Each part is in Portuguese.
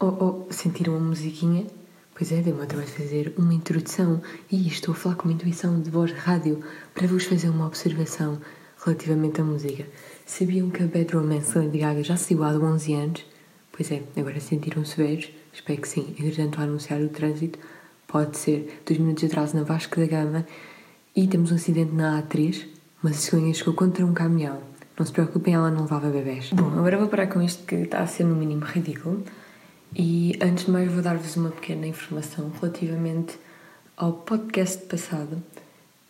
Oh, oh, sentiram a musiquinha? Pois é, deu-me vez fazer uma introdução e estou a falar com uma intuição de voz de rádio para vos fazer uma observação relativamente à música. Sabiam que a Bad Romance da Lady Gaga já saiu há 11 anos? Pois é, agora sentiram-se velhos? Espero que sim. Entretanto, a anunciar o trânsito, pode ser dois minutos de atraso na Vasco da Gama e temos um acidente na A3, uma cegonha chegou contra um caminhão. Não se preocupem, ela não levava bebés. Bom, agora vou parar com isto que está a ser no mínimo ridículo. E antes de mais vou dar-vos uma pequena informação relativamente ao podcast passado.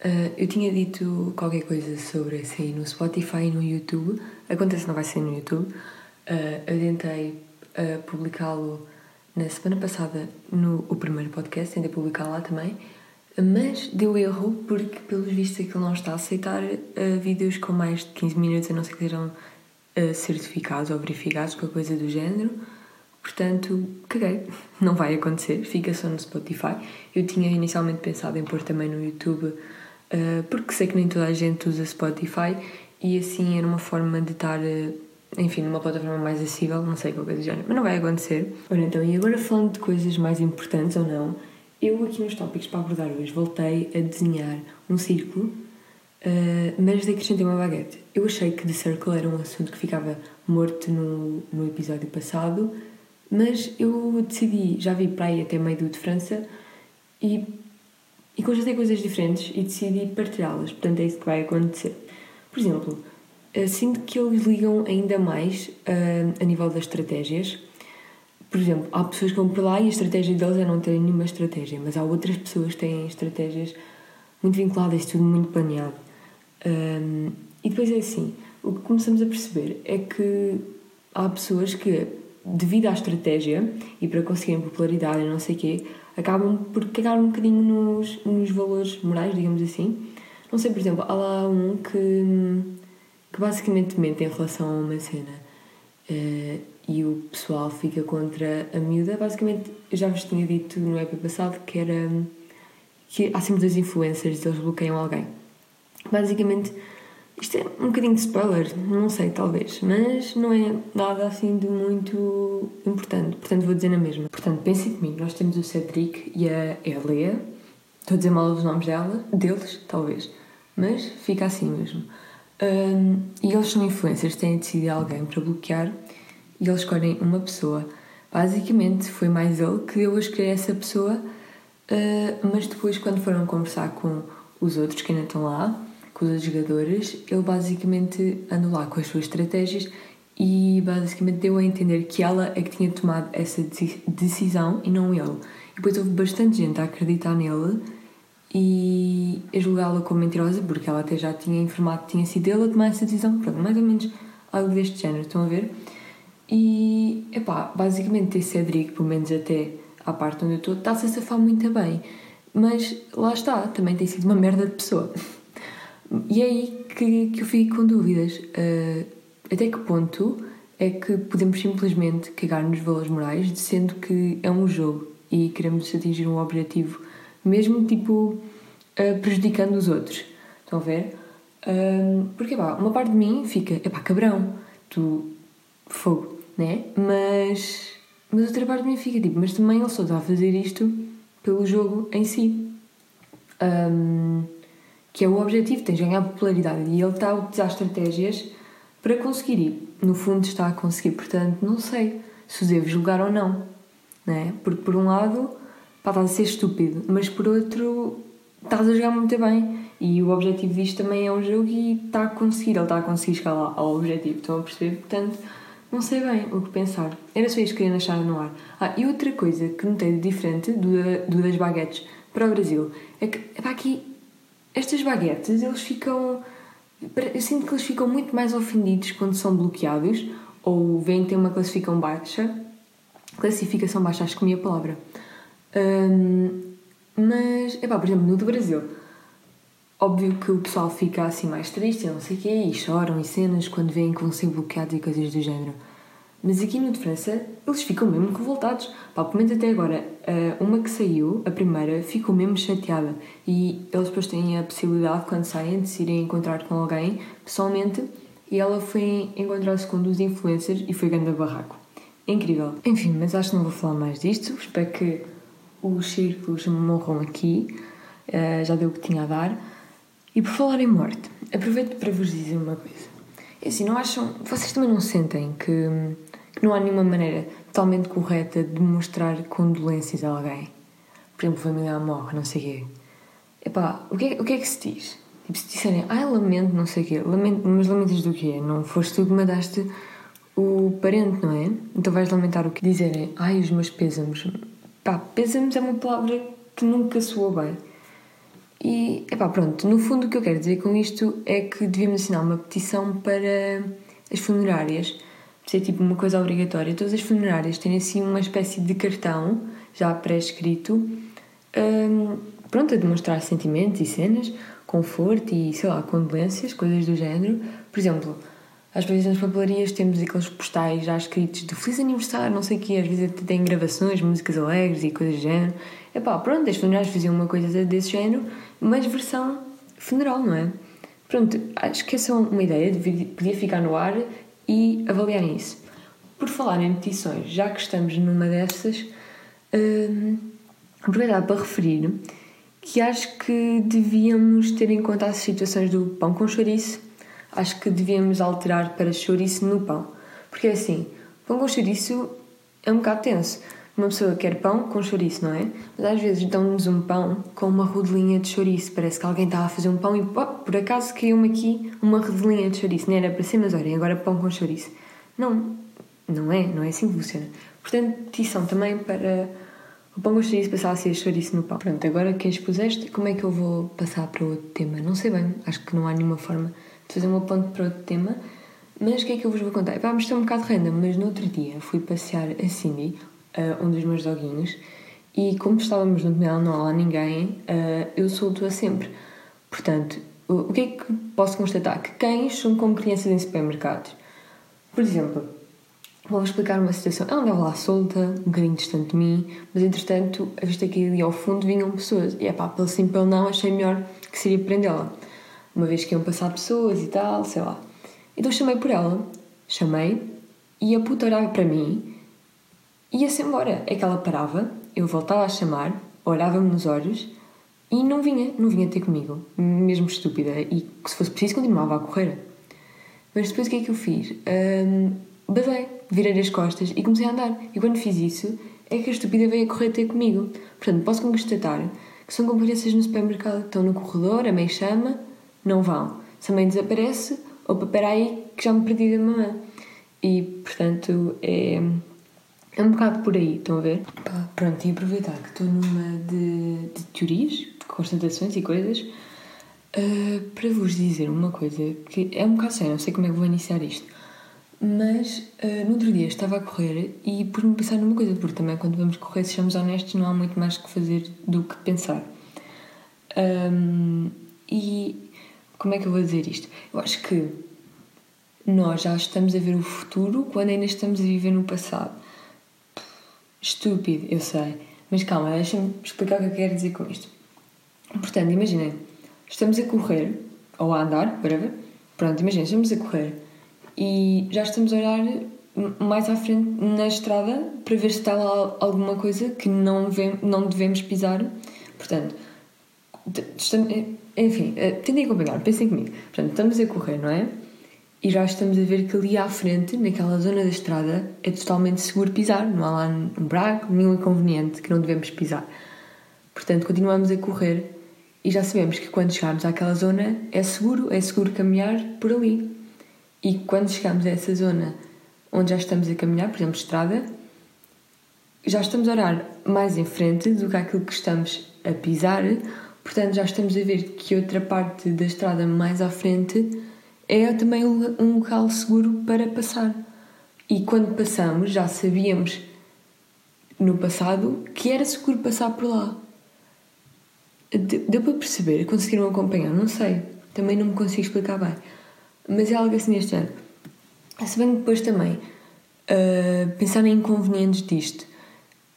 Uh, eu tinha dito qualquer coisa sobre sair no Spotify e no YouTube. Acontece não vai sair no YouTube. Uh, eu tentei uh, publicá-lo na semana passada no o primeiro podcast, tentei publicar lá também, mas deu erro porque, pelos vistos, aquilo não está a aceitar vídeos com mais de 15 minutos, a não ser que sejam certificados ou verificados, qualquer coisa do género. Portanto, caguei. Não vai acontecer, fica só no Spotify. Eu tinha inicialmente pensado em pôr também no YouTube, uh, porque sei que nem toda a gente usa Spotify e assim era uma forma de estar, uh, enfim, numa plataforma mais acessível, não sei qual coisa do género, mas não vai acontecer. Ora então, e agora falando de coisas mais importantes ou não, eu aqui nos tópicos para abordar hoje voltei a desenhar um círculo, uh, mas acrescentei uma baguete. Eu achei que The Circle era um assunto que ficava morto no, no episódio passado mas eu decidi, já vi para aí até meio do de França e, e constatei coisas diferentes e decidi partilhá-las. Portanto, é isso que vai acontecer. Por exemplo, eh, sinto que eles ligam ainda mais uh, a nível das estratégias. Por exemplo, há pessoas que vão por lá e a estratégia deles é não terem nenhuma estratégia, mas há outras pessoas que têm estratégias muito vinculadas, tudo muito planeado. Um, eh, e depois é assim: o que começamos a perceber é que há pessoas que devido à estratégia e para conseguirem popularidade e não sei o quê, acabam por cagar um bocadinho nos, nos valores morais, digamos assim. Não sei, por exemplo, há lá um que, que basicamente mente em relação a uma cena uh, e o pessoal fica contra a miúda. Basicamente, eu já vos tinha dito no EP passado que era que há sempre dois influencers e eles bloqueiam alguém. Basicamente, isto é um bocadinho de spoiler, não sei, talvez, mas não é nada assim de muito importante, portanto vou dizer na mesma. Portanto, pensem mim, nós temos o Cedric e a Elia, estou a dizer mal os nomes dela, deles, talvez, mas fica assim mesmo. Um, e eles são influencers, têm decidido alguém para bloquear e eles escolhem uma pessoa. Basicamente foi mais ele que deu a escolher essa pessoa, uh, mas depois, quando foram conversar com os outros que ainda estão lá, com os jogadores, ele basicamente andou lá com as suas estratégias e basicamente deu a entender que ela é que tinha tomado essa decisão e não ele. E depois houve bastante gente a acreditar nele e a julgá-la como mentirosa porque ela até já tinha informado que tinha sido ele a tomar essa decisão. Pronto, mais ou menos algo deste género, estão a ver? E, epá, basicamente esse Cedric, pelo menos até à parte onde eu estou, está-se a safar muito bem. Mas lá está, também tem sido uma merda de pessoa. E é aí que, que eu fico com dúvidas. Uh, até que ponto é que podemos simplesmente cagar nos valores morais, sendo que é um jogo e queremos atingir um objetivo, mesmo tipo uh, prejudicando os outros? Estão a ver? Uh, porque pá, uma parte de mim fica, epá, cabrão, tu fogo, né? Mas, mas outra parte de mim fica tipo, mas também ele só está a fazer isto pelo jogo em si. Um, que é o objetivo, tens de ganhar popularidade e ele está a utilizar estratégias para conseguir ir. No fundo está a conseguir, portanto, não sei se o devo julgar ou não, né? Porque por um lado, pá, estás a ser estúpido, mas por outro, estás a jogar muito bem e o objetivo disto também é um jogo e está a conseguir, ele está a conseguir chegar lá ao objetivo, estão a perceber? Portanto, não sei bem o que pensar. Era só isto que queria deixar no ar. Ah, e outra coisa que notei de diferente do, do das baguetes para o Brasil é que, epá, aqui estas baguetes, eles ficam. Eu sinto que eles ficam muito mais ofendidos quando são bloqueados ou vêm ter uma classificação baixa. Classificação baixa, acho que é a palavra. Um, mas, epá, por exemplo, no do Brasil, óbvio que o pessoal fica assim mais triste, não sei o quê, e choram e cenas quando veem que vão ser bloqueados e coisas do género. Mas aqui no de França, eles ficam mesmo revoltados. Pá, pelo menos até agora, eh, uma que saiu, a primeira, ficou mesmo chateada. E eles depois têm a possibilidade, quando saem, de se irem encontrar com alguém pessoalmente. E ela foi encontrar-se com um dos influencers e foi grande barraco. incrível. Enfim, mas acho que não vou falar mais disto. Espero que os círculos morram aqui. Uh, já deu o que tinha a dar. E por falar em morte, aproveito para vos dizer uma coisa. É assim, não acham. Vocês também não sentem que, não há nenhuma maneira totalmente correta de mostrar condolências a alguém? Por exemplo, familiar morre, não sei quê. Epá, o que, é, o que é que se diz? Tipo, se disserem, ai, lamento, não sei o quê, lamento, mas lamentas do quê? Não foste tu que mandaste o parente, não é? Então vais lamentar o que dizerem, ai, os meus pêsames. Pá, pêsames é uma palavra que nunca soou bem. E, epá, pronto, no fundo o que eu quero dizer com isto é que devíamos assinar uma petição para as funerárias, ser tipo uma coisa obrigatória. Todas as funerárias têm assim uma espécie de cartão já pré-escrito, um, pronto, a demonstrar sentimentos e cenas, conforto e, sei lá, condolências, coisas do género. Por exemplo, às vezes nas papelarias temos aqueles postais já escritos de Feliz Aniversário, não sei o quê, às vezes tem gravações, músicas alegres e coisas do género. É pá, pronto, as funerais faziam uma coisa desse género, mas versão funeral, não é? Pronto, acho que essa é uma ideia, podia ficar no ar e avaliarem isso. Por falar em petições, já que estamos numa dessas, hum, aproveitar para referir que acho que devíamos ter em conta as situações do pão com chouriço. Acho que devíamos alterar para chouriço no pão. Porque assim, pão com chouriço é um bocado tenso. Uma pessoa quer pão com chouriço, não é? Mas às vezes dão-nos um pão com uma rodelinha de chouriço. Parece que alguém estava a fazer um pão e oh, por acaso caiu-me aqui uma rodelinha de chouriço. Não era para ser, mas olhem, agora pão com chouriço. Não, não é, não é assim que funciona. Portanto, petição também para o pão com chouriço passar a ser chouriço no pão. Pronto, agora que expuseste, como é que eu vou passar para outro tema? Não sei bem, acho que não há nenhuma forma de fazer uma ponte para outro tema. Mas o que é que eu vos vou contar? Vamos ter um bocado random, mas no outro dia fui passear a Cindy, uh, um dos meus doguinhos, e como estávamos no mel, não há lá ninguém, uh, eu solto-a sempre. Portanto, o, que é que posso constatar? Que cães são como crianças em supermercados. Por exemplo, Vou explicar uma situação. Ela andava lá solta, um bocadinho distante de mim, mas entretanto, a vista que ali ao fundo vinham pessoas. E é pá, pelo sim, pelo não, achei melhor que seria prendê-la. Uma vez que iam passar pessoas e tal, sei lá. Então chamei por ela, chamei, e a puta olhava para mim ia-se embora. É que ela parava, eu voltava a chamar, olhava-me nos olhos e não vinha, não vinha ter comigo. Mesmo estúpida. E se fosse preciso, continuava a correr. Mas depois o que é que eu fiz? Um, virei as costas e comecei a andar. E quando fiz isso, é que a estúpida veio a correr ter comigo. Portanto, posso constatar que são como crianças no supermercado que estão no corredor, a mãe chama, não vão. Se a mãe desaparece, opa, para aí que já me perdi da mamãe. E, portanto, é, é um bocado por aí, estão a ver? Pá, pronto, e aproveitar que estou numa de, de teorias, constatações e coisas, uh, para vos dizer uma coisa que é um bocado sério, não sei como é que vou iniciar isto. Mas uh, no outro dia estava a correr e pus-me a pensar numa coisa, porque também quando vamos correr, se somos honestos, não há muito mais que fazer do que pensar. Um, e como é que eu vou dizer isto? Eu acho que nós já estamos a ver o futuro quando ainda estamos a viver no passado. Estúpido, eu sei. Mas calma, deixa-me explicar o que eu quero dizer com isto. Portanto, imaginem, estamos a correr, ou a andar, whatever. Pronto, imaginem, estamos a correr e já estamos a olhar mais à frente na estrada para ver se está lá alguma coisa que não, vem, não devemos pisar. Portanto, estamos, enfim, eh, tentem acompanhar, pensem comigo. Portanto, estamos a correr, não é? E já estamos a ver que ali à frente, naquela zona da estrada, é totalmente seguro pisar. Não há lá um buraco, nenhum inconveniente que não devemos pisar. Portanto, continuamos a correr e já sabemos que quando chegarmos àquela zona é seguro, é seguro caminhar por ali. E quando chegamos a essa zona onde já estamos a caminhar, por exemplo, estrada, já estamos a olhar mais em frente do que aquilo que estamos a pisar, portanto já estamos a ver que outra parte da estrada mais à frente é também um local seguro para passar. E quando passamos, já sabíamos no passado que era seguro passar por lá. Deu para perceber? Conseguiram acompanhar? Não sei. Também não me consigo explicar bem mas é algo assim deste ano. Se bem que depois também uh, pensar em inconvenientes disto.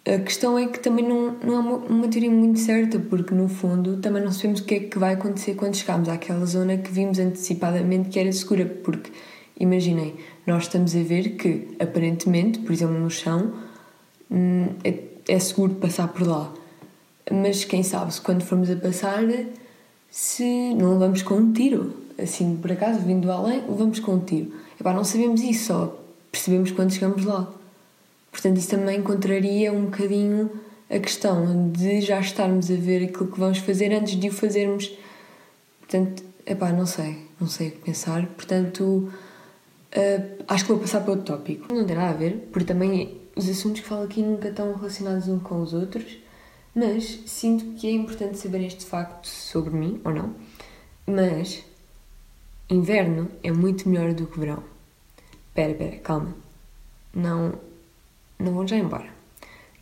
A questão é que também não, não é uma, uma teoria muito certa, porque no fundo também não sabemos o que é que vai acontecer quando chegarmos àquela zona que vimos antecipadamente que era segura, porque imaginem, nós estamos a ver que, aparentemente, por exemplo, no chão, hum, é, é seguro passar por lá. Mas quem sabe se quando formos a passar, se não levamos com um tiro. Assim, por acaso, vindo além, levamos com um tiro. Epá, não sabemos isso, só percebemos quando chegamos lá. Portanto, isso também contraria um bocadinho a questão de já estarmos a ver aquilo que vamos fazer antes de o fazermos. Portanto, epá, não sei, não sei o que pensar. Portanto, uh, acho que vou passar para outro tópico. Não nada a ver, porque também os assuntos que falo aqui nunca estão relacionados uns com os outros, mas sinto que é importante saber este facto sobre mim, ou não. Mas inverno é muito melhor do que verão. Espera, espera, calma. Não, não vão já embora.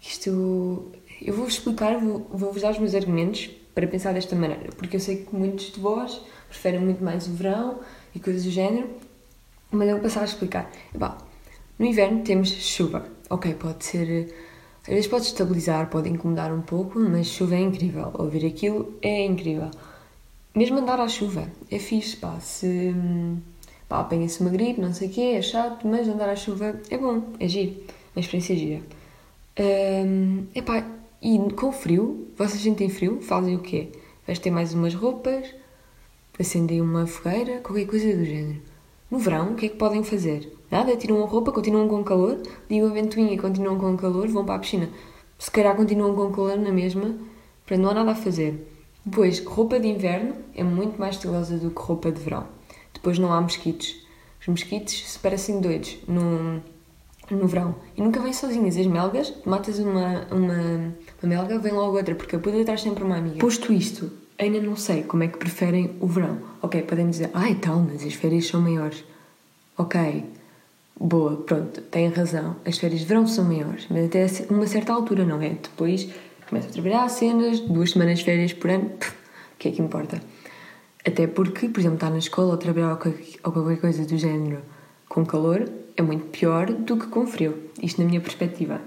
Isto. Eu vou-vos explicar, vou-vos vou dar os meus argumentos para pensar desta maneira, porque eu sei que muitos de vós preferem muito mais o verão e coisas do género, mas eu vou passar a explicar. Bom, no inverno temos chuva. Ok, pode ser. Às vezes pode estabilizar, pode incomodar um pouco, mas chuva é incrível. Ouvir aquilo é incrível. Mesmo andar à chuva é fixe, pá. Se. pá, apanha-se uma gripe, não sei o quê, é chato, mas andar à chuva é bom, é giro. Uma experiência gira. Um, epá, e com frio, vocês sentem frio, fazem o quê? Vestem mais umas roupas, acendem uma fogueira, qualquer coisa do género. No verão, o que é que podem fazer? Nada, tiram a roupa, continuam com calor, ligam a ventoinha e continuam com calor, vão para a piscina. Se calhar continuam com calor na mesma, para não há nada a fazer. Depois, roupa de inverno é muito mais estilosa do que roupa de verão. Depois não há mosquitos. Os mosquitos se parecem doidos. No, no verão. E nunca vêm sozinhas. As melgas, matas uma, uma, uma melga, vem logo outra, porque a poder traz sempre uma amiga. Posto isto, ainda não sei como é que preferem o verão. Ok, podem dizer, ah, tal, mas as férias são maiores. Ok, boa, pronto, têm razão. As férias de verão são maiores, mas até uma certa altura, não é? Depois começo a trabalhar cenas, duas semanas de férias por ano, o que é que importa? Até porque, por exemplo, estar na escola ou trabalhar ou qualquer coisa do género com calor, é muito pior do que com frio. Isto na minha perspectiva.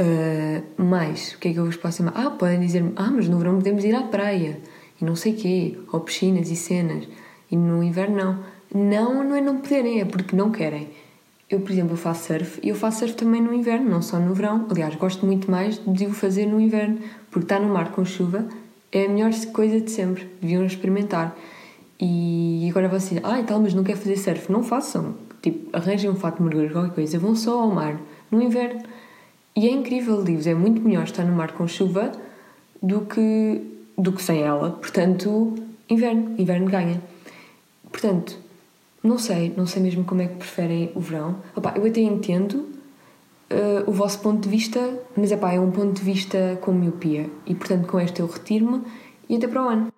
Uh, mais, o que é que eu vos posso dizer? Ah, podem dizer-me, ah, mas no verão podemos ir à praia e não sei quê, ou piscinas e cenas, e no inverno não. Não, não é não poderem, é porque não querem. Eu, por exemplo, faço surf e eu faço surf também no inverno, não só no verão. Aliás, gosto muito mais de o fazer no inverno, porque estar no mar com chuva é a melhor coisa de sempre. Deviam experimentar. E agora vocês, ah, e tal, mas não quer fazer surf. Não façam. Tipo, arranjem um fato de mergulho, qualquer coisa, vão só ao mar no inverno. E é incrível, digo é muito melhor estar no mar com chuva do que, do que sem ela. Portanto, inverno, inverno ganha. Portanto, não sei, não sei mesmo como é que preferem o verão. Opa, eu até entendo uh, o vosso ponto de vista, mas epá, é um ponto de vista com miopia. E portanto, com este eu retiro-me e até para o ano.